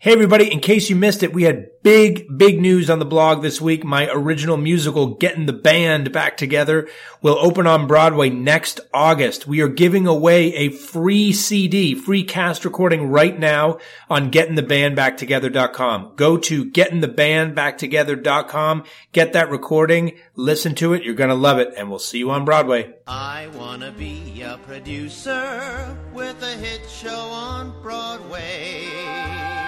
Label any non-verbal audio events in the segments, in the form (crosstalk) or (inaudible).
Hey everybody, in case you missed it, we had big, big news on the blog this week. My original musical, Getting the Band Back Together, will open on Broadway next August. We are giving away a free CD, free cast recording right now on gettingthebandbacktogether.com. Go to gettingthebandbacktogether.com, get that recording, listen to it. You're to love it and we'll see you on Broadway. I wanna be a producer with a hit show on Broadway.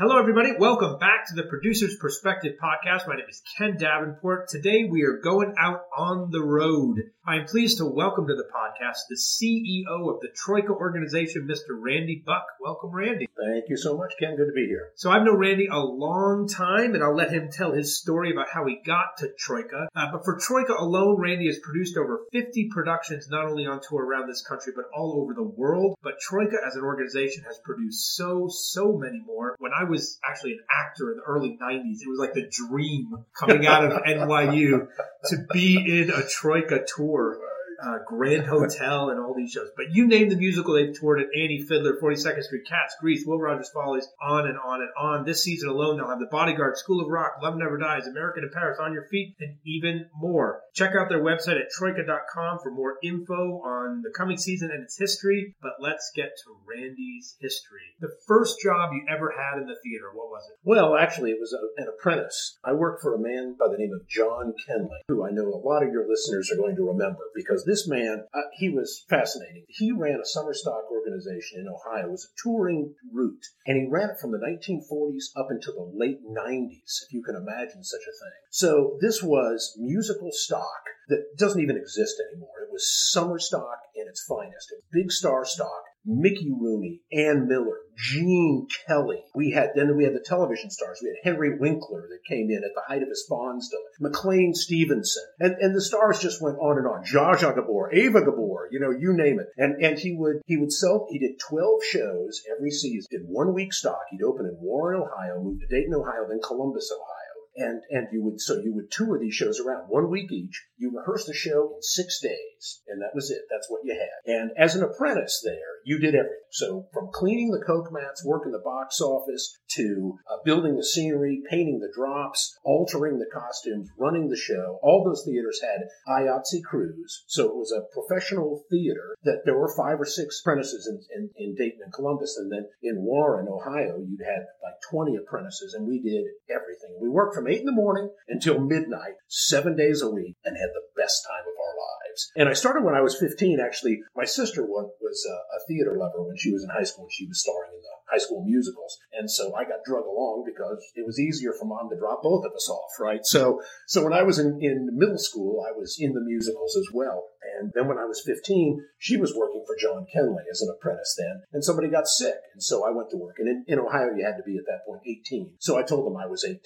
Hello, everybody. Welcome back to the Producer's Perspective podcast. My name is Ken Davenport. Today we are going out on the road. I am pleased to welcome to the podcast the CEO of the Troika organization, Mr. Randy Buck. Welcome, Randy. Thank you so much, Ken. Good to be here. So I've known Randy a long time, and I'll let him tell his story about how he got to Troika. Uh, but for Troika alone, Randy has produced over 50 productions, not only on tour around this country, but all over the world. But Troika as an organization has produced so, so many more. When I was actually an actor in the early 90s, it was like the dream coming out of (laughs) NYU to be in a Troika tour. Uh, Grand Hotel and all these shows. But you name the musical they've toured at Annie Fiddler, 42nd Street, Cats, Grease, Will Rogers Follies, on and on and on. This season alone, they'll have The Bodyguard, School of Rock, Love Never Dies, American in Paris, On Your Feet, and even more. Check out their website at troika.com for more info on the coming season and its history. But let's get to Randy's history. The first job you ever had in the theater, what was it? Well, actually, it was a, an apprentice. I worked for a man by the name of John Kenley, who I know a lot of your listeners are going to remember because this man, uh, he was fascinating. He ran a summer stock organization in Ohio. It was a touring route, and he ran it from the 1940s up until the late 90s, if you can imagine such a thing. So this was musical stock that doesn't even exist anymore. It was summer stock in its finest. Big star stock. Mickey Rooney, Ann Miller, Gene Kelly. We had then we had the television stars. We had Henry Winkler that came in at the height of his Fonzdom, McLean Stevenson, and and the stars just went on and on. Zsa Gabor, Eva Gabor, you know, you name it. And and he would he would sell. He did twelve shows every season. Did one week stock. He'd open in Warren, Ohio, moved to Dayton, Ohio, then Columbus, Ohio and and you would so you would tour these shows around one week each. You rehearsed the show in six days, and that was it. That's what you had. And as an apprentice there, you did everything. So from cleaning the coke mats, working the box office, to uh, building the scenery, painting the drops, altering the costumes, running the show. All those theaters had IATSE crews, so it was a professional theater. That there were five or six apprentices in, in, in Dayton and Columbus, and then in Warren, Ohio, you'd had like 20 apprentices, and we did everything. We worked from eight in the morning until midnight, seven days a week, and had the best time of our lives. And I started when I was 15. Actually, my sister was, a theater lover when she was in high school and she was starring in the high school musicals. And so I got drug along because it was easier for mom to drop both of us off, right? So, so when I was in, in middle school, I was in the musicals as well. And then when I was 15, she was working for John Kenley as an apprentice then, and somebody got sick. And so I went to work. And in, in Ohio, you had to be at that point 18. So I told them I was 18.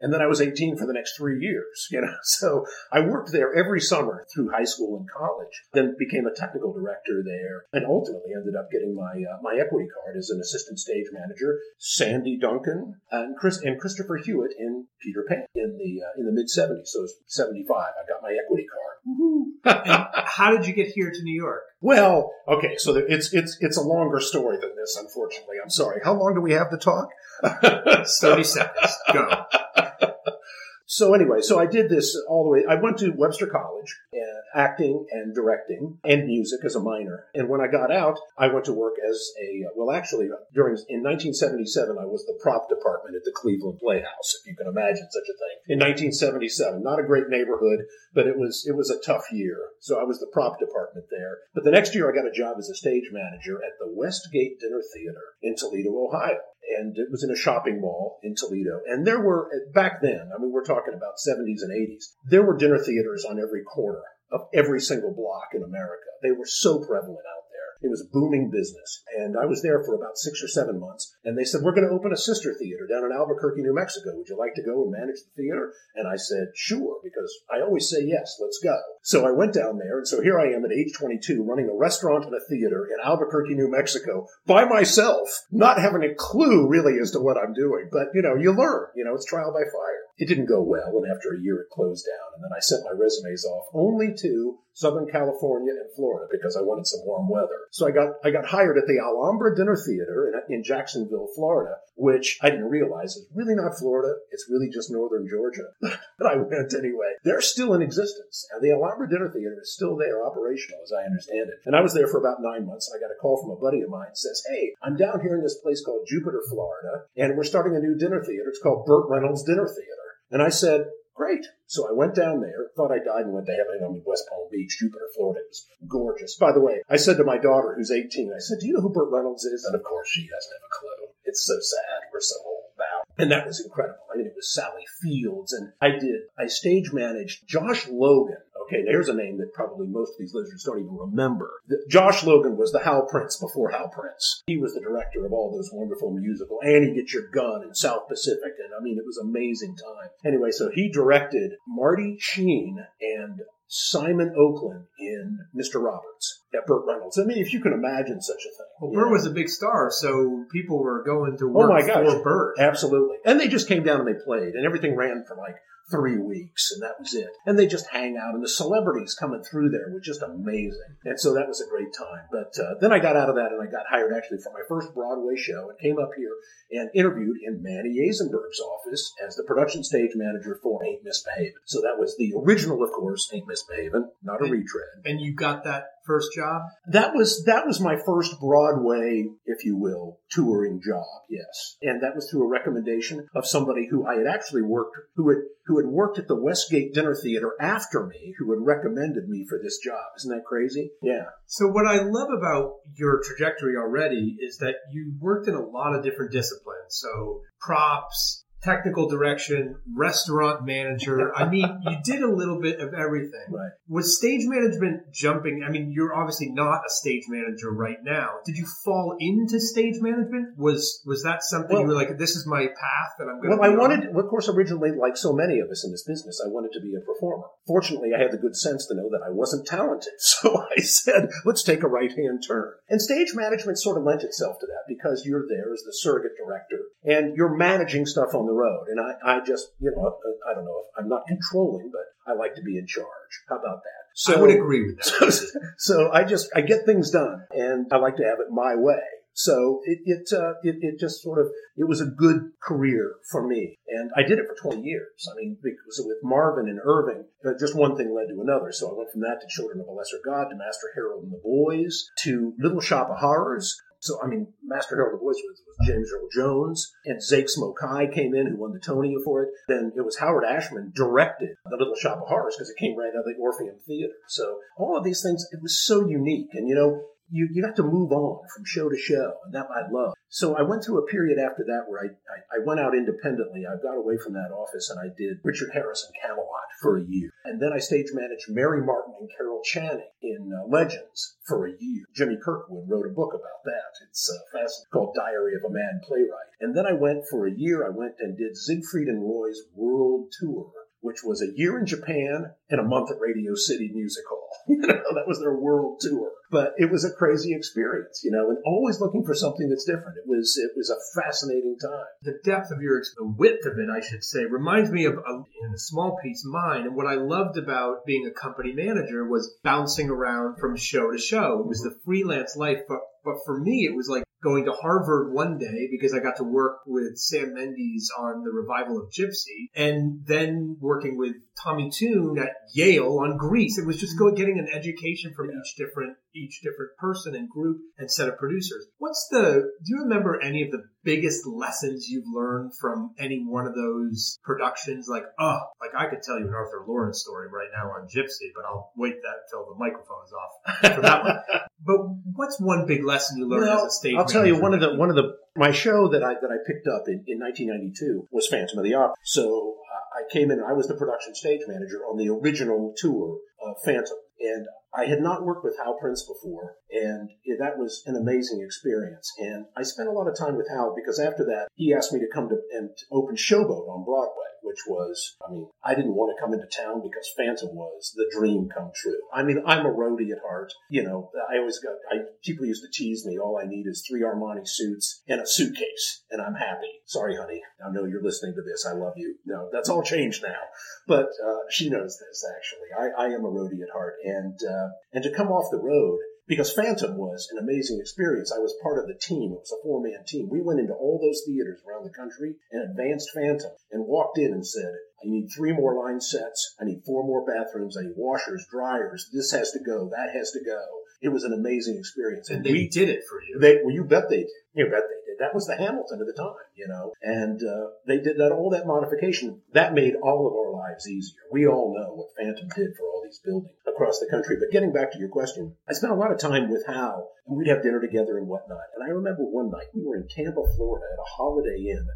And then I was 18 for the next three years, (laughs) you know. So I worked there every summer through high school and college, then became a technical director there, and ultimately ended up getting my, uh, my equity card as an assistant stage manager. Sandy Duncan and Chris and Christopher Hewitt in Peter Pan in the uh, in the mid 70s. So it was 75. I got my equity card. And how did you get here to New York? Well, okay, so it's it's it's a longer story than this. Unfortunately, I'm sorry. How long do we have to talk? (laughs) Thirty seconds. Go. So anyway, so I did this all the way. I went to Webster College, uh, acting and directing and music as a minor. And when I got out, I went to work as a well, actually, during in 1977, I was the prop department at the Cleveland Playhouse, if you can imagine such a thing. In 1977, not a great neighborhood, but it was it was a tough year. So I was the prop department there. But the next year, I got a job as a stage manager at the Westgate Dinner Theater in Toledo, Ohio and it was in a shopping mall in Toledo. And there were, back then, I mean, we're talking about 70s and 80s, there were dinner theaters on every corner of every single block in America. They were so prevalent out. It was a booming business. And I was there for about six or seven months. And they said, We're going to open a sister theater down in Albuquerque, New Mexico. Would you like to go and manage the theater? And I said, Sure, because I always say yes, let's go. So I went down there. And so here I am at age 22 running a restaurant and a theater in Albuquerque, New Mexico by myself, not having a clue really as to what I'm doing. But, you know, you learn, you know, it's trial by fire. It didn't go well, and after a year it closed down. And then I sent my resumes off only to Southern California and Florida because I wanted some warm weather. So I got I got hired at the Alhambra Dinner Theater in, in Jacksonville, Florida, which I didn't realize is really not Florida. It's really just northern Georgia. (laughs) but I went anyway. They're still in existence, and the Alhambra Dinner Theater is still there, operational as I understand it. And I was there for about nine months. And I got a call from a buddy of mine says, "Hey, I'm down here in this place called Jupiter, Florida, and we're starting a new dinner theater. It's called Burt Reynolds Dinner Theater." And I said, Great. So I went down there, thought I died and went to heaven. I'm in West Palm Beach, Jupiter, Florida. It was gorgeous. By the way, I said to my daughter, who's 18, I said, Do you know who Burt Reynolds is? And of course, she doesn't have a clue. It's so sad. We're so old now. And that was incredible. I mean, it was Sally Fields. And I did, I stage managed Josh Logan. Okay, there's a name that probably most of these lizards don't even remember. Josh Logan was the Hal Prince before Hal Prince. He was the director of all those wonderful musical Annie Get Your Gun and South Pacific. And I mean, it was amazing time. Anyway, so he directed Marty Sheen and Simon Oakland in Mr. Roberts at Burt Reynolds. I mean, if you can imagine such a thing. Well, Burt know. was a big star, so people were going to Oh work my gosh. for Burt. Absolutely. And they just came down and they played, and everything ran for like three weeks, and that was it. And they just hang out, and the celebrities coming through there were just amazing. And so that was a great time. But uh, then I got out of that, and I got hired actually for my first Broadway show, and came up here and interviewed in Manny Azenberg's office as the production stage manager for Ain't Misbehavin'. So that was the original, of course, Ain't Misbehavin', not a retread. And you got that first job? That was that was my first Broadway, if you will, touring job. Yes, and that was through a recommendation of somebody who I had actually worked, who had who had worked at the Westgate Dinner Theater after me, who had recommended me for this job. Isn't that crazy? Yeah. So what I love about your trajectory already is that you worked in a lot of different disciplines. So props, technical direction, restaurant manager. I mean, you did a little bit of everything. Right. Was stage management jumping? I mean, you're obviously not a stage manager right now. Did you fall into stage management? Was was that something you were like, this is my path that I'm going to Well, I wanted, of course, originally, like so many of us in this business, I wanted to be a performer. Fortunately, I had the good sense to know that I wasn't talented. (laughs) So I said, let's take a right hand turn. And stage management sort of lent itself to that because you're there as the surrogate director and you're managing stuff on the road. And I, I just, you know, I don't know, I'm not controlling, but I like to be in charge. How about that? So, I would agree with that. (laughs) So, so I just I get things done, and I like to have it my way. So it it, uh, it it just sort of it was a good career for me, and I did it for 20 years. I mean, because with Marvin and Irving, uh, just one thing led to another. So I went from that to Children of a Lesser God, to Master Harold and the Boys, to Little Shop of Horrors, So, I mean, Master Harold the Boys was, was James Earl Jones, and Zakes Mokae came in, who won the Tony for it. Then it was Howard Ashman directed The Little Shop of Horrors because it came right out of the Orpheum Theater. So all of these things, it was so unique. And, you know, you, you got to move on from show to show, and that I love. So I went through a period after that where I, I, I, went out independently. I got away from that office and I did Richard Harris and Camelot for a year. And then I stage managed Mary Martin and Carol Channing in uh, Legends for a year. Jimmy Kirkwood wrote a book about that. It's uh, fascinating, called Diary of a Mad Playwright. And then I went for a year, I went and did Siegfried and Roy's World Tour which was a year in Japan and a month at Radio City Music Hall. (laughs) You know, that was their world tour. But it was a crazy experience, you know, and always looking for something that's different. It was it was a fascinating time. The depth of your the width of it, I should say, reminds me of a, in a small piece mine. And what I loved about being a company manager was bouncing around from show to show. It was the mm-hmm. freelance life, but but for me, it was like going to Harvard one day because I got to work with Sam Mendes on the revival of Gypsy, and then working with Tommy Tune at Yale on Grease. It was just going mm-hmm. getting an education from yeah. each different each different person and group and set of producers. What's the? Do you remember any of the biggest lessons you've learned from any one of those productions? Like, oh, like I could tell you an Arthur Laurents story right now on Gypsy, but I'll wait that till the microphone is off for that one. (laughs) But what's one big lesson you learned well, as a stage? I'll tell you one of the one of the my show that I that I picked up in, in 1992 was Phantom of the Opera. So uh, I came in. I was the production stage manager on the original tour of Phantom, and I had not worked with Hal Prince before, and that was an amazing experience. And I spent a lot of time with Hal because after that, he asked me to come to and open Showboat on Broadway, which was, I mean, I didn't want to come into town because Phantom was the dream come true. I mean, I'm a roadie at heart. You know, I always got, I, people used to tease me, all I need is three Armani suits and a suitcase, and I'm happy. Sorry, honey. I know you're listening to this. I love you. No, that's all changed now. But uh, she knows this, actually. I, I am a roadie at heart. And, uh, uh, and to come off the road because Phantom was an amazing experience. I was part of the team. It was a four man team. We went into all those theaters around the country and advanced Phantom and walked in and said, I need three more line sets. I need four more bathrooms. I need washers, dryers. This has to go. That has to go. It was an amazing experience. And, and they we, did it for you. They, well, you bet they did. You bet they did. That was the Hamilton of the time, you know. And uh, they did that all that modification. That made all of our lives easier. We all know what Phantom did for all these buildings across the country. But getting back to your question, I spent a lot of time with Hal, and we'd have dinner together and whatnot. And I remember one night we were in Tampa, Florida, at a Holiday Inn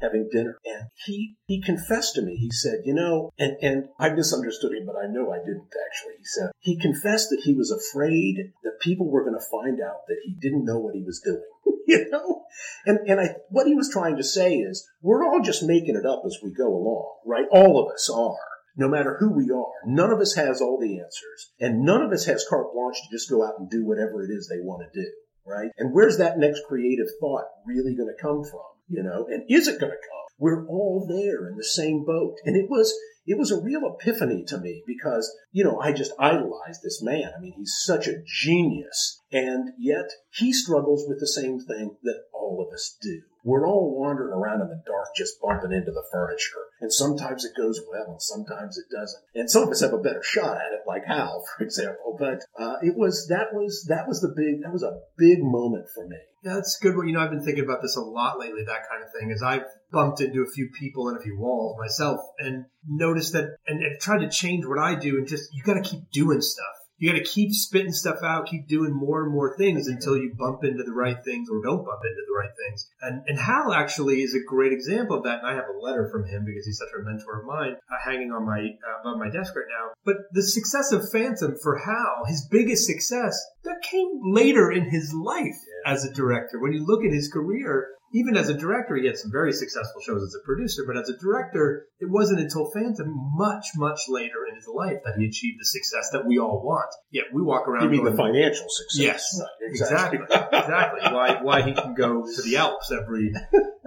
having dinner. And he, he confessed to me, he said, you know, and, and I misunderstood him, but I know I didn't actually. He said, he confessed that he was afraid that people were going to find out that he didn't know what he was doing. (laughs) you know? And, and I, what he was trying to say is, we're all just making it up as we go along, right? All of us are. No matter who we are, none of us has all the answers, and none of us has carte blanche to just go out and do whatever it is they want to do, right? And where's that next creative thought really going to come from? you know, and is it going to come? We're all there in the same boat. And it was, it was a real epiphany to me because, you know, I just idolized this man. I mean, he's such a genius. And yet he struggles with the same thing that all of us do. We're all wandering around in the dark, just bumping into the furniture. And sometimes it goes well, and sometimes it doesn't. And some of us have a better shot at it, like Hal, (laughs) for example. But uh, it was that was that was the big that was a big moment for me. Yeah, that's good. You know, I've been thinking about this a lot lately. That kind of thing, as I've bumped into a few people and a few walls myself, and noticed that, and, and tried to change what I do, and just you got to keep doing stuff you got to keep spitting stuff out, keep doing more and more things until you bump into the right things or don't bump into the right things. And and Hal actually is a great example of that. And I have a letter from him because he's such a mentor of mine, uh, hanging on my uh, above my desk right now. But the success of Phantom for Hal, his biggest success, that came later in his life as a director. When you look at his career, even as a director, he had some very successful shows as a producer, but as a director, it wasn't until Phantom much, much later in his life that he achieved the success that we all want. Yet we walk around. You mean going, the financial success? Yes, right, exactly, exactly. exactly. Why, why he can go to the Alps every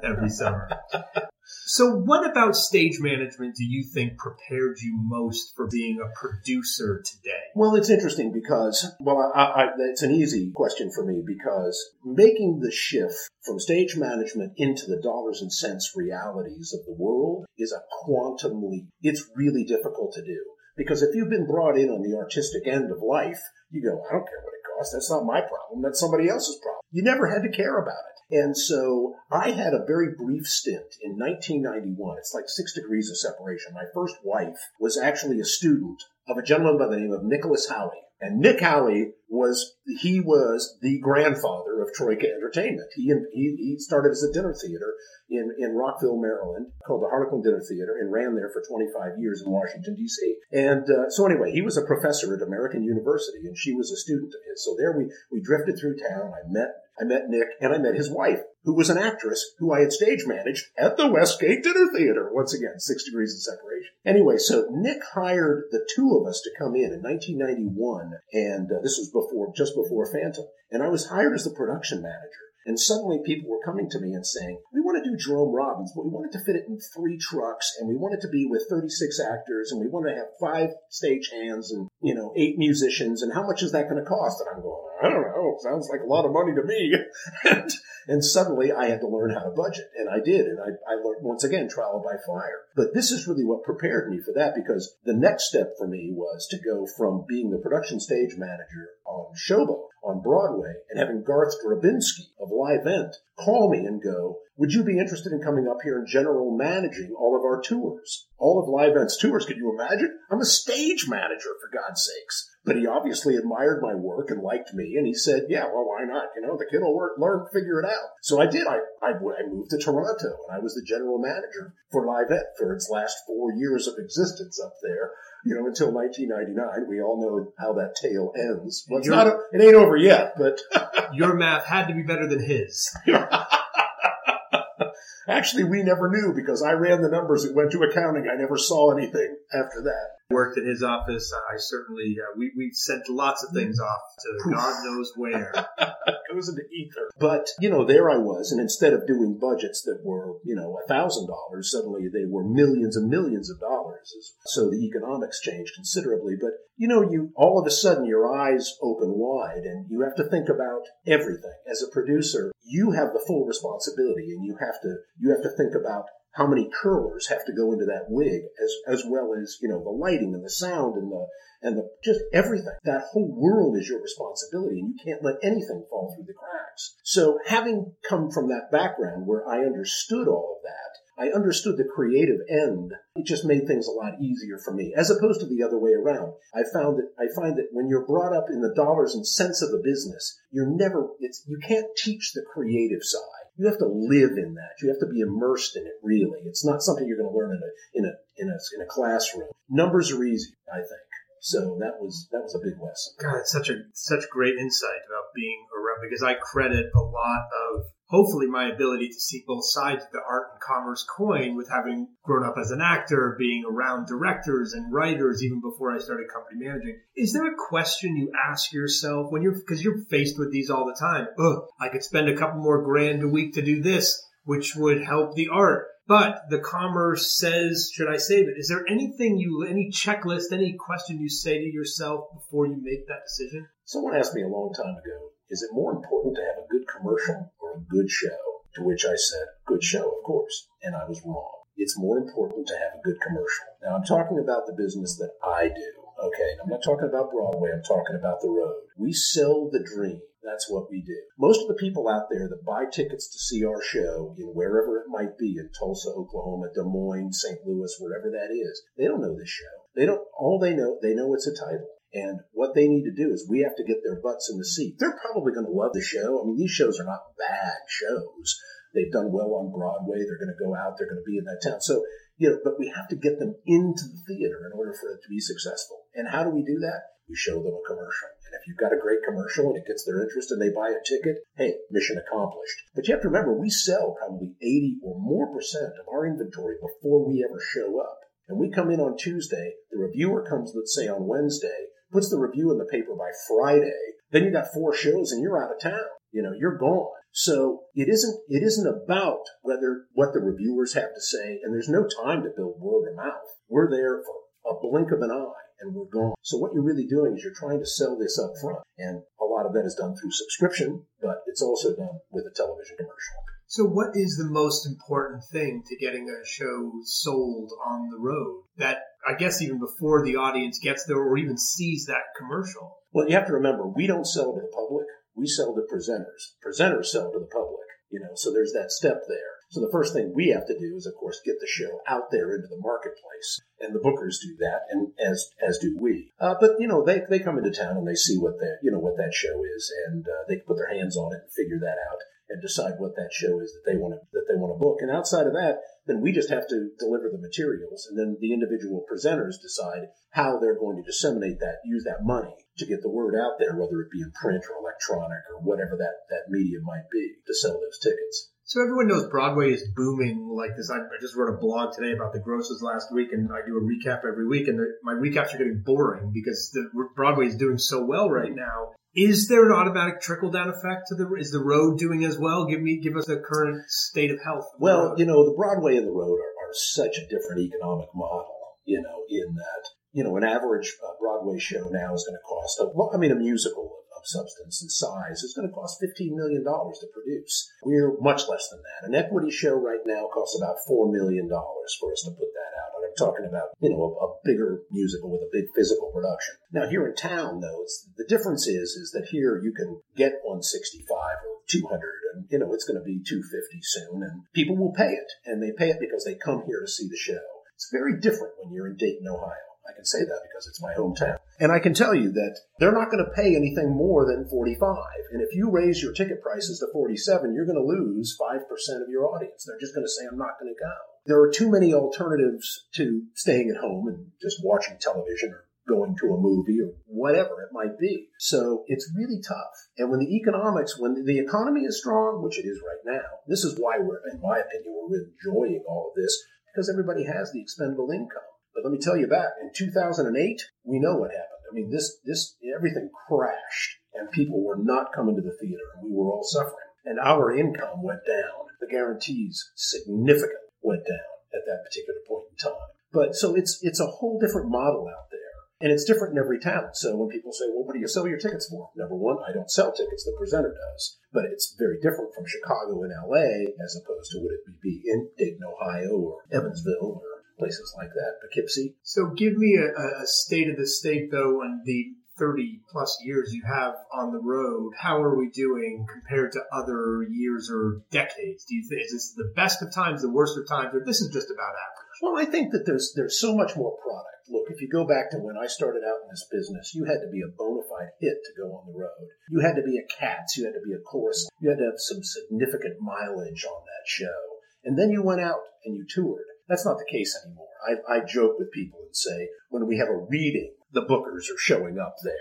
every summer. So, what about stage management do you think prepared you most for being a producer today? Well, it's interesting because, well, I, I, it's an easy question for me because making the shift from stage management into the dollars and cents realities of the world is a quantum leap. It's really difficult to do because if you've been brought in on the artistic end of life, you go, I don't care what it That's not my problem. That's somebody else's problem. You never had to care about it. And so I had a very brief stint in 1991. It's like six degrees of separation. My first wife was actually a student of a gentleman by the name of Nicholas Howley. And Nick Howley was he was the grandfather of Troika Entertainment. He he, he started as a dinner theater in, in Rockville, Maryland, called the Harlequin Dinner Theater, and ran there for 25 years in Washington D.C. And uh, so anyway, he was a professor at American University, and she was a student of his. So there we we drifted through town. I met I met Nick, and I met his wife, who was an actress who I had stage managed at the Westgate Dinner Theater. Once again, six degrees of separation. Anyway, so Nick hired the two of us to come in in 1991, and uh, this was before, just before Phantom, and I was hired as the production manager. And suddenly people were coming to me and saying, we want to do Jerome Robbins, but we wanted to fit it in three trucks and we wanted to be with 36 actors and we want to have five stage hands and, you know, eight musicians. And how much is that going to cost? And I'm going, I don't know. Sounds like a lot of money to me. (laughs) and, and suddenly I had to learn how to budget and I did. And I, I learned once again, trial by fire. But this is really what prepared me for that because the next step for me was to go from being the production stage manager on Showboat on Broadway and having Garth Drabinsky of Livent call me and go, would you be interested in coming up here and general managing all of our tours? All of Livent's tours, could you imagine? I'm a stage manager, for God's sakes. But he obviously admired my work and liked me, and he said, yeah, well, why not? You know, the kid will work, learn, figure it out. So I did. I, I, I moved to Toronto, and I was the general manager for Livent for its last four years of existence up there you know, until 1999. We all know how that tale ends. Well, it's not, it ain't over yet, but. (laughs) your math had to be better than his. (laughs) Actually, we never knew because I ran the numbers. It went to accounting. I never saw anything after that. Worked in his office. I certainly uh, we we sent lots of things off to God knows where. (laughs) it Goes into ether. But you know, there I was, and instead of doing budgets that were you know a thousand dollars, suddenly they were millions and millions of dollars. So the economics changed considerably. But you know, you all of a sudden your eyes open wide, and you have to think about everything. As a producer, you have the full responsibility, and you have to you have to think about how many curlers have to go into that wig as as well as you know the lighting and the sound and the and the just everything. That whole world is your responsibility and you can't let anything fall through the cracks. So having come from that background where i understood all of that I understood the creative end. It just made things a lot easier for me, as opposed to the other way around. I found that I find that when you're brought up in the dollars and cents of the business, you're never. It's you can't teach the creative side you have to live in that. You have to be immersed in it. Really, it's not something you're going to learn in a in a in a in a classroom. Numbers are easy, I think. So that was that was a big lesson. God, it's such a such great insight about being around because I credit a lot of hopefully my ability to see both sides of the art and commerce coin with having grown up as an actor, being around directors and writers even before I started company managing. Is there a question you ask yourself when you're, because you're faced with these all the time? Ugh, I could spend a couple more grand a week to do this, which would help the art. But the commerce says, should I save it? Is there anything you, any checklist, any question you say to yourself before you make that decision? Someone asked me a long time ago, is it more important to have a good commercial a good show. To which I said, good show, of course. And I was wrong. It's more important to have a good commercial. Now I'm talking about the business that I do. Okay. I'm not talking about Broadway. I'm talking about the road. We sell the dream. That's what we do. Most of the people out there that buy tickets to see our show in wherever it might be in Tulsa, Oklahoma, Des Moines, St. Louis, wherever that is, they don't know this show. They don't, all they know, they know it's a title. And what they need to do is we have to get their butts in the seat. They're probably going to love the show. I mean, these shows are not bad shows. They've done well on Broadway. They're going to go out. They're going to be in that town. So, you know, but we have to get them into the theater in order for it to be successful. And how do we do that? We show them a commercial. And if you've got a great commercial and it gets their interest and they buy a ticket, hey, mission accomplished. But you have to remember, we sell probably 80 or more percent of our inventory before we ever show up. And we come in on Tuesday, the reviewer comes, let's say, on Wednesday, puts the review in the paper by Friday, then you got four shows and you're out of town. You know, you're gone. So it isn't it isn't about whether what the reviewers have to say, and there's no time to build word of mouth. We're there for a blink of an eye and we're gone. So what you're really doing is you're trying to sell this up front. And a lot of that is done through subscription, but it's also done with a television commercial. So what is the most important thing to getting a show sold on the road that I guess even before the audience gets there or even sees that commercial. Well, you have to remember, we don't sell to the public. We sell to presenters. Presenters sell to the public. You know, so there's that step there. So the first thing we have to do is, of course, get the show out there into the marketplace, and the bookers do that, and as as do we. Uh, but you know, they they come into town and they see what that you know what that show is, and uh, they can put their hands on it and figure that out and decide what that show is that they want to that they want to book. And outside of that, then we just have to deliver the materials, and then the individual presenters decide how they're going to disseminate that, use that money to get the word out there, whether it be in print or electronic or whatever that that medium might be to sell those tickets. So everyone knows Broadway is booming like this. I, I just wrote a blog today about the grosses last week, and I do a recap every week. And my recaps are getting boring because the Broadway is doing so well right now. Is there an automatic trickle down effect to the? Is the road doing as well? Give me, give us the current state of health. Well, you know, the Broadway and the road are, are such a different economic model, you know, in that, you know, an average uh, Broadway show now is going to cost, I mean, a musical substance and size is going to cost $15 million to produce. We're much less than that. An equity show right now costs about $4 million for us to put that out. I'm talking about, you know, a, a bigger musical with a big physical production. Now here in town, though, the difference is, is that here you can get 165 or 200 and, you know, it's going to be 250 soon and people will pay it and they pay it because they come here to see the show. It's very different when you're in Dayton, Ohio. I can say that because it's my hometown. And I can tell you that they're not going to pay anything more than 45. And if you raise your ticket prices to 47, you're going to lose 5% of your audience. They're just going to say, I'm not going to go. There are too many alternatives to staying at home and just watching television or going to a movie or whatever it might be. So it's really tough. And when the economics, when the economy is strong, which it is right now, this is why we're, in my opinion, we're enjoying all of this because everybody has the expendable income. But let me tell you back in 2008, we know what happened. I mean, this, this, everything crashed and people were not coming to the theater and we were all suffering and our income went down. The guarantees significantly went down at that particular point in time. But so it's, it's a whole different model out there. And it's different in every town. So when people say, well, what do you sell your tickets for? Number one, I don't sell tickets. The presenter does. But it's very different from Chicago and LA as opposed to what it would be in Dayton, Ohio or Evansville or places like that, Poughkeepsie. So give me a, a state of the state though, and the 30 plus years you have on the road. How are we doing compared to other years or decades? Do you think is this the best of times, the worst of times, or this is just about average? Well, I think that there's there's so much more product. Look, if you go back to when I started out in this business, you had to be a bona fide hit to go on the road. You had to be a Cats, you had to be a chorus, you had to have some significant mileage on that show, and then you went out and you toured. That's not the case anymore. I, I joke with people and say when we have a reading, the bookers are showing up there,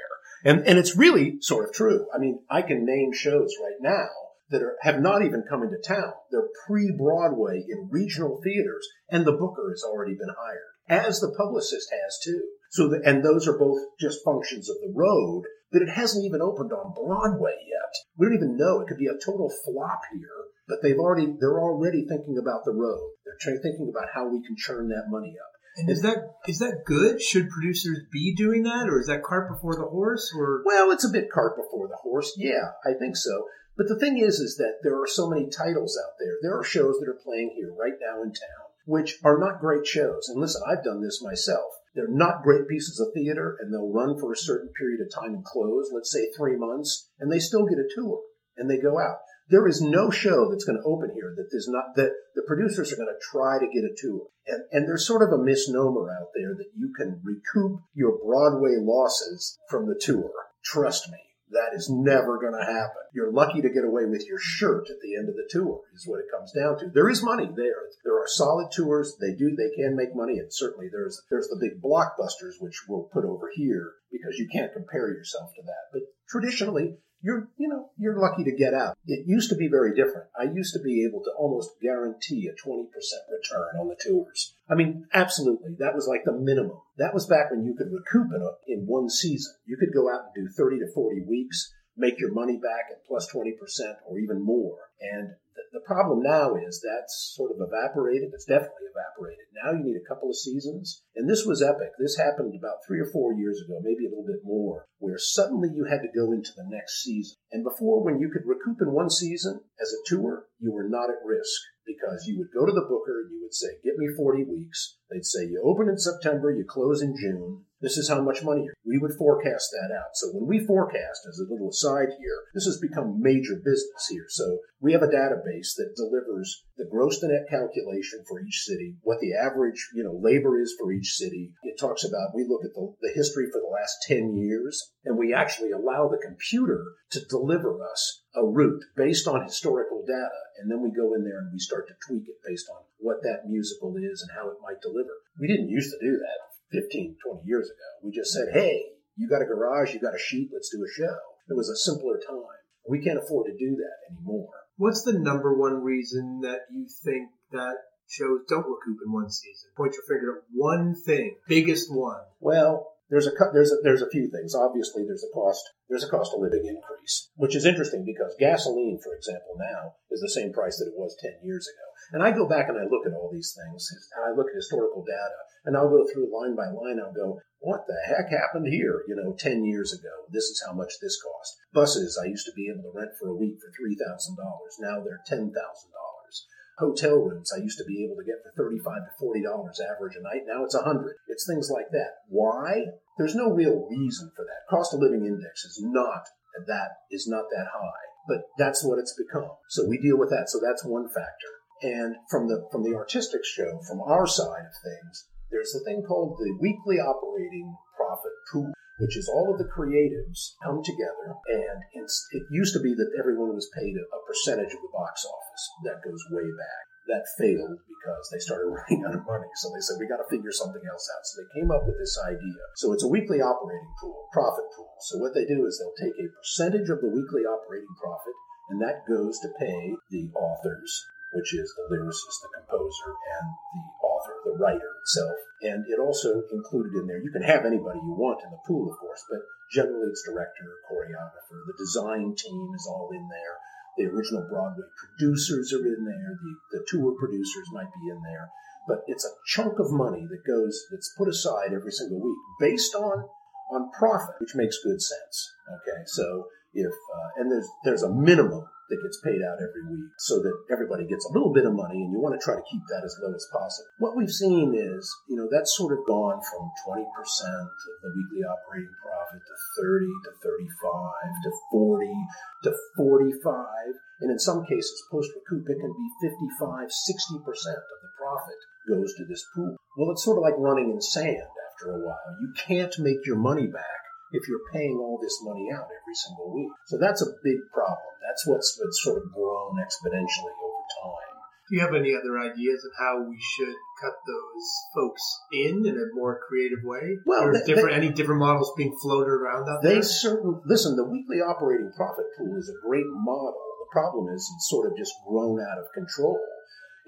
and and it's really sort of true. I mean, I can name shows right now that are, have not even come into town. They're pre-Broadway in regional theaters, and the booker has already been hired, as the publicist has too. So, the, and those are both just functions of the road. But it hasn't even opened on Broadway yet. We don't even know. It could be a total flop here. But they've already, they're already thinking about the road. They're trying, thinking about how we can churn that money up. And is that is that good? Should producers be doing that, or is that cart before the horse? Or Well, it's a bit cart before the horse. Yeah, I think so. But the thing is, is that there are so many titles out there. There are shows that are playing here right now in town, which are not great shows. And listen, I've done this myself. They're not great pieces of theater, and they'll run for a certain period of time and close, let's say three months, and they still get a tour, and they go out. There is no show that's going to open here that is not that the producers are going to try to get a tour. And, and there's sort of a misnomer out there that you can recoup your Broadway losses from the tour. Trust me, that is never going to happen. You're lucky to get away with your shirt at the end of the tour is what it comes down to. There is money there. There are solid tours. They do, they can make money. And certainly there's, there's the big blockbusters, which we'll put over here because you can't compare yourself to that. But traditionally, you're, you know, you're lucky to get out. It used to be very different. I used to be able to almost guarantee a 20% return on the tours. I mean, absolutely. That was like the minimum. That was back when you could recoup in, a, in one season. You could go out and do 30 to 40 weeks, make your money back at plus 20% or even more. And the, problem now is that's sort of evaporated. It's definitely evaporated. Now you need a couple of seasons. And this was epic. This happened about three or four years ago, maybe a little bit more, where suddenly you had to go into the next season. And before, when you could recoup in one season as a tour, you were not at risk because you would go to the booker and you would say, Get me 40 weeks. They'd say, You open in September, you close in June. This is how much money. We would forecast that out. So when we forecast, as a little aside here, this has become major business here. So we have a database that delivers the gross to net calculation for each city, what the average, you know, labor is for each city. It talks about, we look at the, the history for the last 10 years, and we actually allow the computer to deliver us a route based on historical data. And then we go in there and we start to tweak it based on what that musical is and how it might deliver. We didn't used to do that 15, 20 years ago. We just said, hey, you got a garage, you got a sheet, let's do a show. It was a simpler time. We can't afford to do that anymore. What's the number one reason that you think that shows don't recoup in one season? Point your finger at one thing, biggest one. Well, there's a there's a, there's a few things. Obviously, there's a cost there's a cost of living increase, which is interesting because gasoline, for example, now is the same price that it was ten years ago. And I go back and I look at all these things, and I look at historical data, and I'll go through line by line. I'll go, what the heck happened here? You know, ten years ago, this is how much this cost. Buses I used to be able to rent for a week for three thousand dollars. Now they're ten thousand dollars. Hotel rooms I used to be able to get for thirty-five to forty dollars average a night. Now it's a hundred. It's things like that. Why? There's no real reason for that. Cost of living index is not that is not that high, but that's what it's become. So we deal with that. So that's one factor. And from the from the artistic show, from our side of things, there's a thing called the weekly operating profit pool, which is all of the creatives come together. And it used to be that everyone was paid a, a percentage of the box office. That goes way back that failed because they started (laughs) running out of money. So they said, we got to figure something else out. So they came up with this idea. So it's a weekly operating pool, profit pool. So what they do is they'll take a percentage of the weekly operating profit, and that goes to pay the authors, which is the lyricist, the composer, and the author, the writer itself. And it also included in there, you can have anybody you want in the pool, of course, but generally it's director, choreographer, the design team is all in there the original Broadway producers are in there. The, the tour producers might be in there. But it's a chunk of money that goes, that's put aside every single week based on, on profit, which makes good sense. Okay. So if, uh, and there's, there's a minimum that gets paid out every week so that everybody gets a little bit of money and you want to try to keep that as low as possible. What we've seen is, you know, that's sort of gone from 20% of the weekly operating profit to 30 to 35 to 40 to 45. And in some cases, post recoup, it can be 55, 60% of the profit goes to this pool. Well, it's sort of like running in sand after a while. You can't make your money back if you're paying all this money out every single week. So that's a big problem. That's what's, what's sort of grown exponentially over time. Do you have any other ideas of how we should cut those folks in in a more creative way? Well, they, different they, any different models being floated around out they there? certain listen. The weekly operating profit pool is a great model. The problem is it's sort of just grown out of control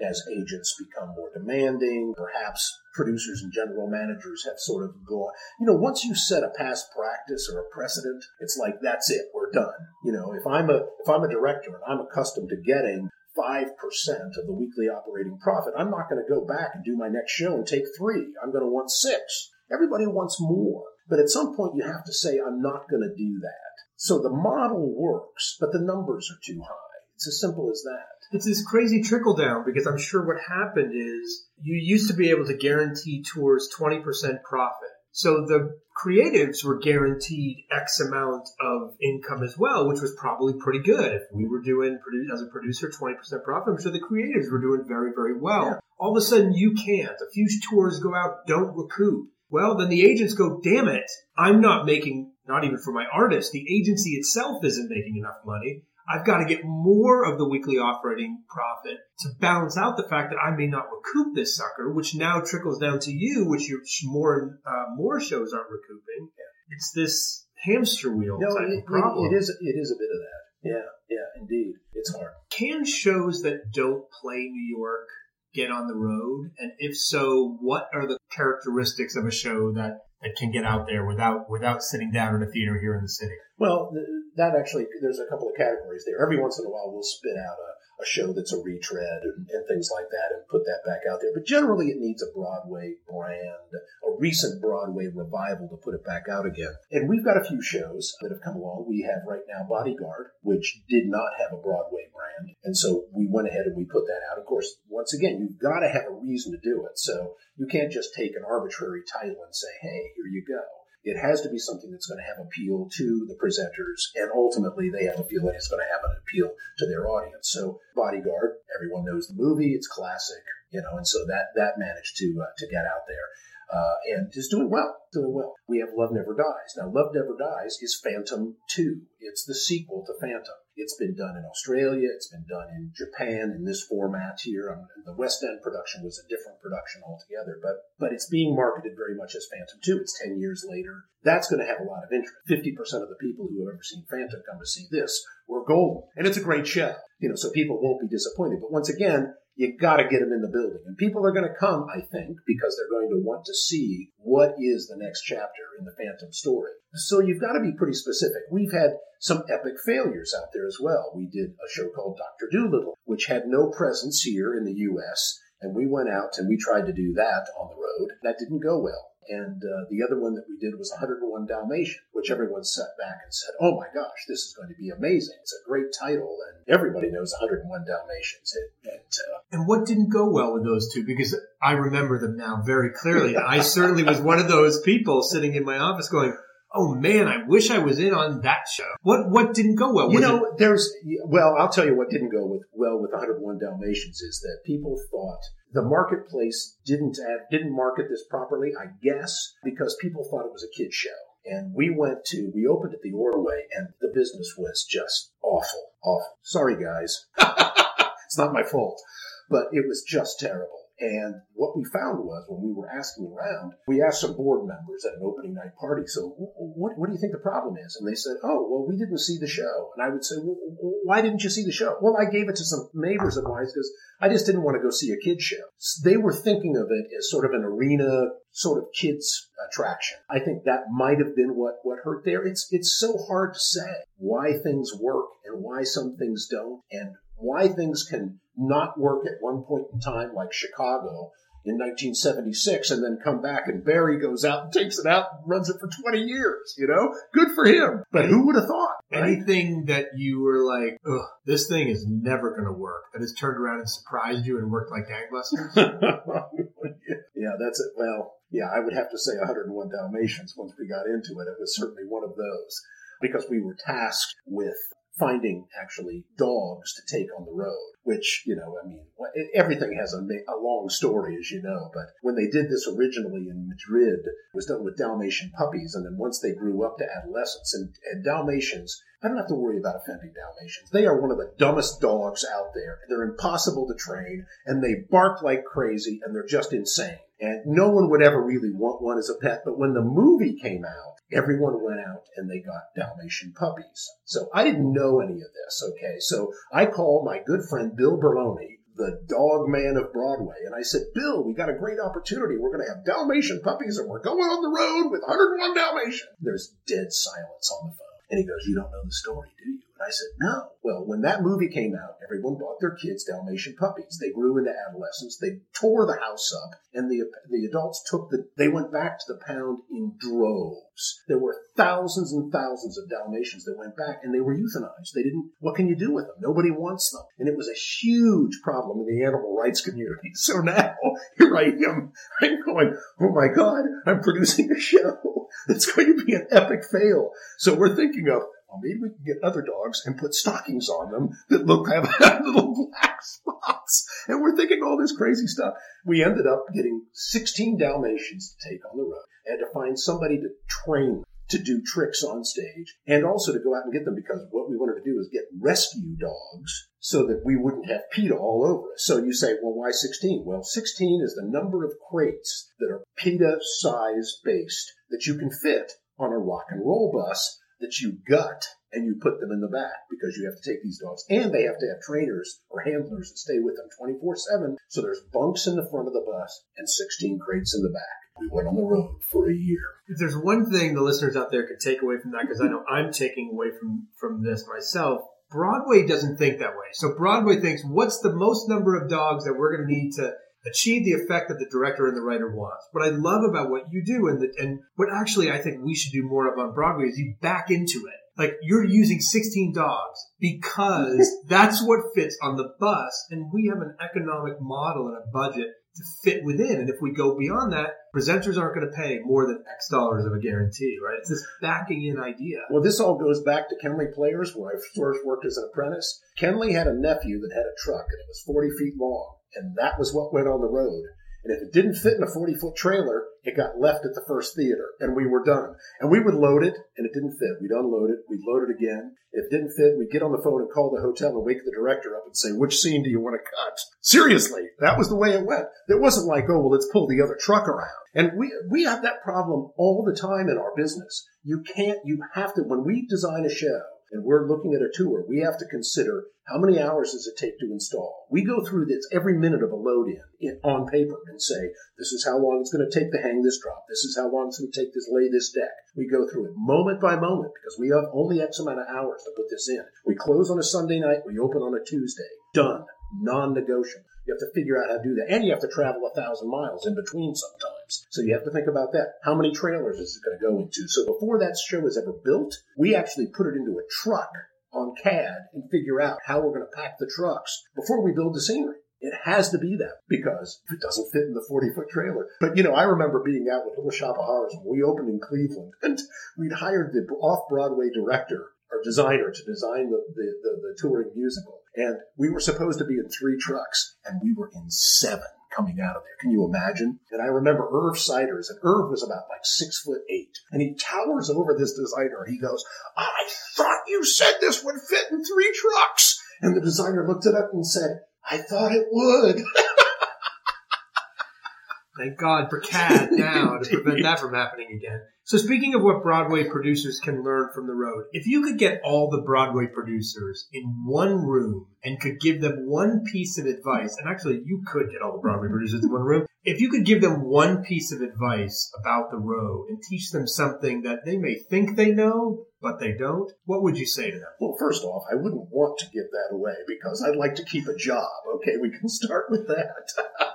as agents become more demanding. Perhaps producers and general managers have sort of gone, you know, once you set a past practice or a precedent, it's like, that's it, we're done. You know, if I'm a, if I'm a director and I'm accustomed to getting 5% of the weekly operating profit, I'm not going to go back and do my next show and take three. I'm going to want six. Everybody wants more. But at some point you have to say, I'm not going to do that. So the model works, but the numbers are too high. It's as simple as that. It's this crazy trickle down because I'm sure what happened is you used to be able to guarantee tours 20% profit. So the creatives were guaranteed X amount of income as well, which was probably pretty good. If we were doing as a producer 20% profit, I'm sure the creatives were doing very, very well. Yeah. All of a sudden you can't. A few tours go out, don't recoup. Well, then the agents go, damn it, I'm not making, not even for my artist, the agency itself isn't making enough money. I've got to get more of the weekly operating profit to balance out the fact that I may not recoup this sucker, which now trickles down to you, which your more uh, more shows aren't recouping. It's this hamster wheel no, type it, of problem. It is. It is a bit of that. Yeah. Yeah. Indeed, it's hard. Can shows that don't play New York get on the road? And if so, what are the characteristics of a show that that can get out there without without sitting down in a theater here in the city? Well, that actually, there's a couple of categories there. Every once in a while, we'll spit out a, a show that's a retread and, and things like that and put that back out there. But generally, it needs a Broadway brand, a recent Broadway revival to put it back out again. And we've got a few shows that have come along. We have right now Bodyguard, which did not have a Broadway brand. And so we went ahead and we put that out. Of course, once again, you've got to have a reason to do it. So you can't just take an arbitrary title and say, hey, here you go. It has to be something that's going to have appeal to the presenters, and ultimately they have a feeling it's going to have an appeal to their audience. So, Bodyguard, everyone knows the movie; it's classic, you know, and so that that managed to uh, to get out there. Uh, and is doing well, doing well. We have Love Never Dies. Now, Love Never Dies is Phantom 2. It's the sequel to Phantom. It's been done in Australia. It's been done in Japan in this format here. Um, the West End production was a different production altogether, but but it's being marketed very much as Phantom 2. It's 10 years later. That's going to have a lot of interest. 50% of the people who have ever seen Phantom come to see this were golden. And it's a great show, you know, so people won't be disappointed. But once again, you got to get them in the building. And people are going to come, I think, because they're going to want to see what is the next chapter in the Phantom story. So you've got to be pretty specific. We've had some epic failures out there as well. We did a show called Dr. Dolittle, which had no presence here in the U.S. And we went out and we tried to do that on the road. That didn't go well. And uh, the other one that we did was 101 Dalmatian, which everyone sat back and said, "Oh my gosh, this is going to be amazing! It's a great title, and everybody knows 101 Dalmatians." Uh, and what didn't go well with those two? Because I remember them now very clearly. I certainly was one of those people sitting in my office going, "Oh man, I wish I was in on that show." What what didn't go well? you know, it- there's well, I'll tell you what didn't go with well with 101 Dalmatians is that people thought the marketplace didn't add, didn't market this properly. I guess because people thought it was a kid show. And we went to, we opened at the Orway and the business was just awful, awful. Sorry guys. (laughs) it's not my fault, but it was just terrible. And what we found was when we were asking around, we asked some board members at an opening night party, so what, what do you think the problem is? And they said, oh, well, we didn't see the show. And I would say, well, why didn't you see the show? Well, I gave it to some neighbors of mine because I just didn't want to go see a kid show. They were thinking of it as sort of an arena, sort of kids attraction. I think that might have been what, what hurt there. It's, it's so hard to say why things work and why some things don't and why things can not work at one point in time, like Chicago in 1976, and then come back and Barry goes out and takes it out and runs it for 20 years. You know, good for him. But who would have thought? right? anything that you were like, "Ugh, this thing is never going to work," that has turned around and surprised you and worked like gangbusters? (laughs) yeah, that's it. Well, yeah, I would have to say 101 Dalmatians once we got into it. It was certainly one of those because we were tasked with finding actually dogs to take on the road, which, you know, I mean, everything has a, a long story, as you know, but when they did this originally in Madrid, it was done with Dalmatian puppies. And then once they grew up to adolescence and, and Dalmatians, I don't have to worry about offending Dalmatians. They are one of the dumbest dogs out there. They're impossible to train and they bark like crazy and they're just insane. And no one would ever really want one as a pet. But when the movie came out, everyone went out and they got Dalmatian puppies. So I didn't know any of this. Okay. So I called my good friend Bill Berloni, the dog man of Broadway. And I said, Bill, we got a great opportunity. We're going to have Dalmatian puppies and we're going on the road with 101 Dalmatian. There's dead silence on the phone. And he goes, you don't know the story, do you? And I said, no. Well, when that movie came out, everyone bought their kids Dalmatian puppies. They grew into adolescence. They tore the house up and the, the adults took the, they went back to the pound in droves. There were thousands and thousands of Dalmatians that went back and they were euthanized. They didn't, what can you do with them? Nobody wants them. And it was a huge problem in the animal rights community. (laughs) So now here I am. I'm going, oh my God, I'm producing a show that's going to be an epic fail. So we're thinking of, well, maybe we can get other dogs and put stockings on them that look (laughs) have, little black spots. And we're thinking all this crazy stuff. We ended up getting 16 Dalmatians to take on the road and to find somebody to train to do tricks on stage and also to go out and get them because what we wanted to do is get rescue dogs so that we wouldn't have PETA all over us. So you say, well, why 16? Well, 16 is the number of crates that are PETA size based that you can fit on a rock and roll bus that you gut and you put them in the back because you have to take these dogs and they have to have trainers or handlers that stay with them 24 7. So there's bunks in the front of the bus and 16 crates in the back. We went on the road for a year. If there's one thing the listeners out there could take away from that, because I know I'm taking away from from this myself, Broadway doesn't think that way. So Broadway thinks, what's the most number of dogs that we're going to need to achieve the effect that the director and the writer wants? What I love about what you do and the, and what actually I think we should do more of on Broadway is you back into it. Like you're using 16 dogs because (laughs) that's what fits on the bus and we have an economic model and a budget to fit within. And if we go beyond that, presenters aren't going to pay more than X dollars of a guarantee, right? It's this backing in idea. Well, this all goes back to Kenley Players, where I first worked as an apprentice. Kenley had a nephew that had a truck, and it was 40 feet long, and that was what went on the road. And if it didn't fit in a 40 foot trailer, it got left at the first theater and we were done. And we would load it and it didn't fit. We'd unload it. We'd load it again. If it didn't fit, we'd get on the phone and call the hotel and wake the director up and say, which scene do you want to cut? Seriously, that was the way it went. It wasn't like, oh, well, let's pull the other truck around. And we, we have that problem all the time in our business. You can't, you have to, when we design a show, and we're looking at a tour, we have to consider how many hours does it take to install. We go through this every minute of a load in, in on paper and say, this is how long it's going to take to hang this drop. This is how long it's going to take to lay this deck. We go through it moment by moment because we have only X amount of hours to put this in. We close on a Sunday night. We open on a Tuesday. Done. Non-negotiable. You have to figure out how to do that. And you have to travel a thousand miles in between sometimes. So you have to think about that. How many trailers is it going to go into? So before that show is ever built, we actually put it into a truck on CAD and figure out how we're going to pack the trucks before we build the scenery. It has to be that because it doesn't fit in the 40 foot trailer. But you know, I remember being out with Little Shop of Horrors when we opened in Cleveland and we'd hired the off Broadway director or designer to design the, the, the, the touring musical. And we were supposed to be in three trucks and we were in seven coming out of there. Can you imagine? And I remember Irv Siders, and Irv was about like six foot eight, and he towers over this designer he goes, I thought you said this would fit in three trucks. And the designer looked it up and said, I thought it would. (laughs) Thank God for CAD (laughs) now to prevent that from happening again. So speaking of what Broadway producers can learn from the road, if you could get all the Broadway producers in one room and could give them one piece of advice, and actually you could get all the Broadway producers in one room, if you could give them one piece of advice about the road and teach them something that they may think they know, but they don't, what would you say to them? Well, first off, I wouldn't want to give that away because I'd like to keep a job. Okay, we can start with that. (laughs)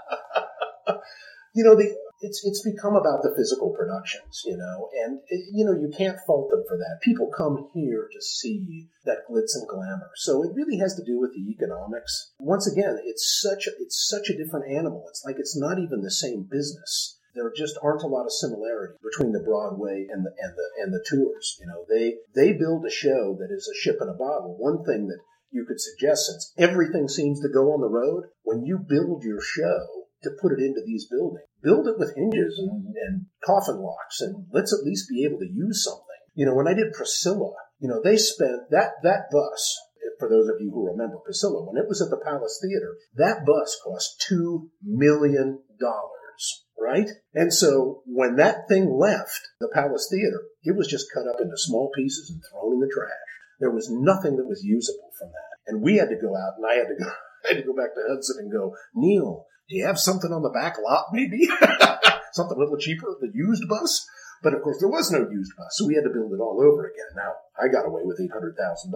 you know, the it's it's become about the physical productions, you know, and you know you can't fault them for that. People come here to see that glitz and glamour, so it really has to do with the economics. Once again, it's such a, it's such a different animal. It's like it's not even the same business. There just aren't a lot of similarity between the Broadway and the and the and the tours. You know, they they build a show that is a ship in a bottle. One thing that you could suggest, since everything seems to go on the road, when you build your show to put it into these buildings. Build it with hinges and, and coffin locks, and let's at least be able to use something. You know, when I did Priscilla, you know, they spent that that bus. For those of you who remember Priscilla, when it was at the Palace Theater, that bus cost two million dollars, right? And so when that thing left the Palace Theater, it was just cut up into small pieces and thrown in the trash. There was nothing that was usable from that. And we had to go out and I had to go (laughs) I had to go back to Hudson and go, Neil, do you have something on the back lot maybe? (laughs) something a little cheaper, the used bus? But of course there was no used bus, so we had to build it all over again. Now, I got away with $800,000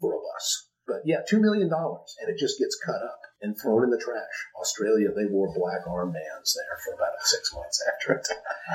for a bus. But yeah, $2 million, and it just gets cut up and thrown in the trash. Australia, they wore black armbands there for about six months after it.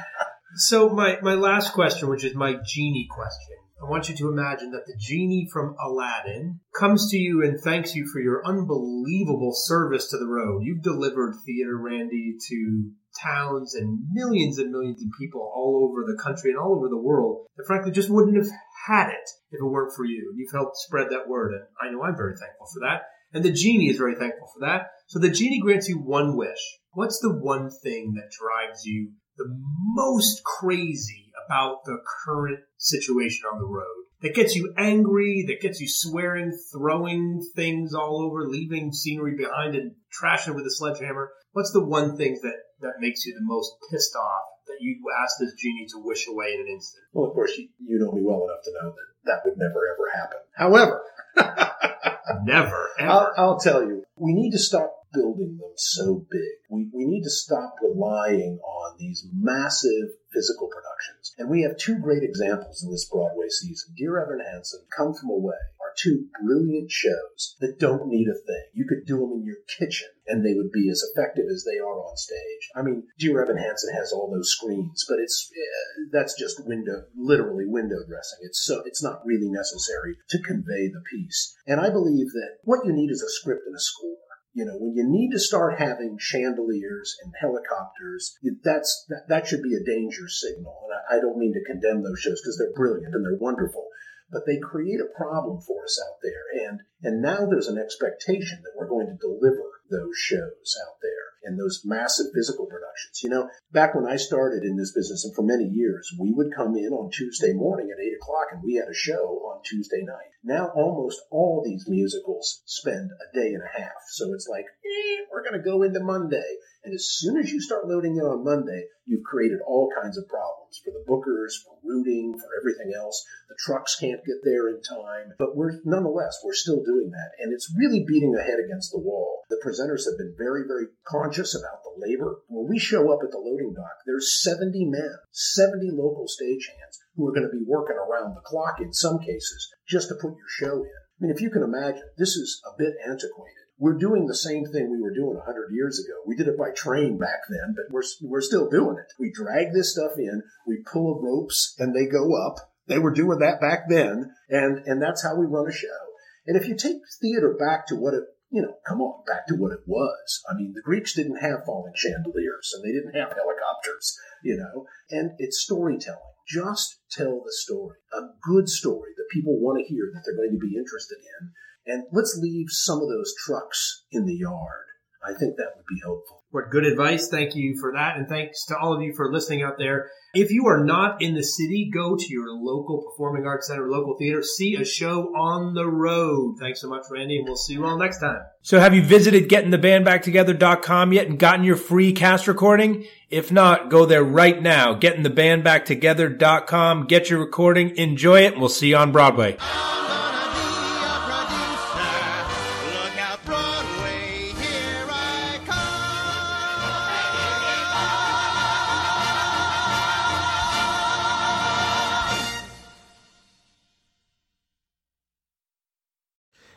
(laughs) so my, my last question, which is my genie question. I want you to imagine that the genie from Aladdin comes to you and thanks you for your unbelievable service to the road. You've delivered Theater Randy to towns and millions and millions of people all over the country and all over the world that frankly just wouldn't have had it if it weren't for you. You've helped spread that word. And I know I'm very thankful for that. And the genie is very thankful for that. So the genie grants you one wish. What's the one thing that drives you the most crazy about the current situation on the road that gets you angry, that gets you swearing, throwing things all over, leaving scenery behind and trashing it with a sledgehammer? What's the one thing that, that makes you the most pissed off that you ask this genie to wish away in an instant? Well, of course, you, you know me well enough to know that that would never ever happen. However, (laughs) never, ever. I'll, I'll tell you, we need to stop building them so big. We, we need to stop relying on these massive physical productions. And we have two great examples in this Broadway season. Dear Evan Hansen, Come From Away. Are two brilliant shows that don't need a thing. You could do them in your kitchen and they would be as effective as they are on stage. I mean, Dear Evan Hansen has all those screens, but it's uh, that's just window, literally window dressing. It's so it's not really necessary to convey the piece. And I believe that what you need is a script and a score. You know, when you need to start having chandeliers and helicopters, that's that, that should be a danger signal. And I, I don't mean to condemn those shows because they're brilliant and they're wonderful, but they create a problem for us out there. And and now there's an expectation that we're going to deliver those shows out there and those massive physical productions. You know, back when I started in this business, and for many years, we would come in on Tuesday morning at eight o'clock, and we had a show on Tuesday night. Now, almost all these musicals spend a day and a half, so it's like, eh, we're going to go into Monday. And as soon as you start loading in on Monday, you've created all kinds of problems for the bookers, for routing, for everything else. The trucks can't get there in time. But we're nonetheless, we're still doing that. And it's really beating a head against the wall. The presenters have been very, very conscious about the labor. When we show up at the loading dock, there's 70 men, 70 local stagehands who are going to be working around the clock in some cases just to put your show in. I mean, if you can imagine, this is a bit antiquated. We're doing the same thing we were doing 100 years ago. We did it by train back then, but we're, we're still doing it. We drag this stuff in, we pull ropes, and they go up. They were doing that back then, and, and that's how we run a show. And if you take theater back to what it, you know, come on, back to what it was. I mean, the Greeks didn't have falling chandeliers and they didn't have helicopters, you know, and it's storytelling. Just tell the story, a good story that people want to hear, that they're going to be interested in. And let's leave some of those trucks in the yard. I think that would be helpful. What good advice. Thank you for that. And thanks to all of you for listening out there. If you are not in the city, go to your local performing arts center, local theater, see a show on the road. Thanks so much, Randy, and we'll see you all next time. So have you visited gettingthebandbacktogether.com yet and gotten your free cast recording? If not, go there right now. Gettingthebandbacktogether.com. Get your recording, enjoy it, and we'll see you on Broadway.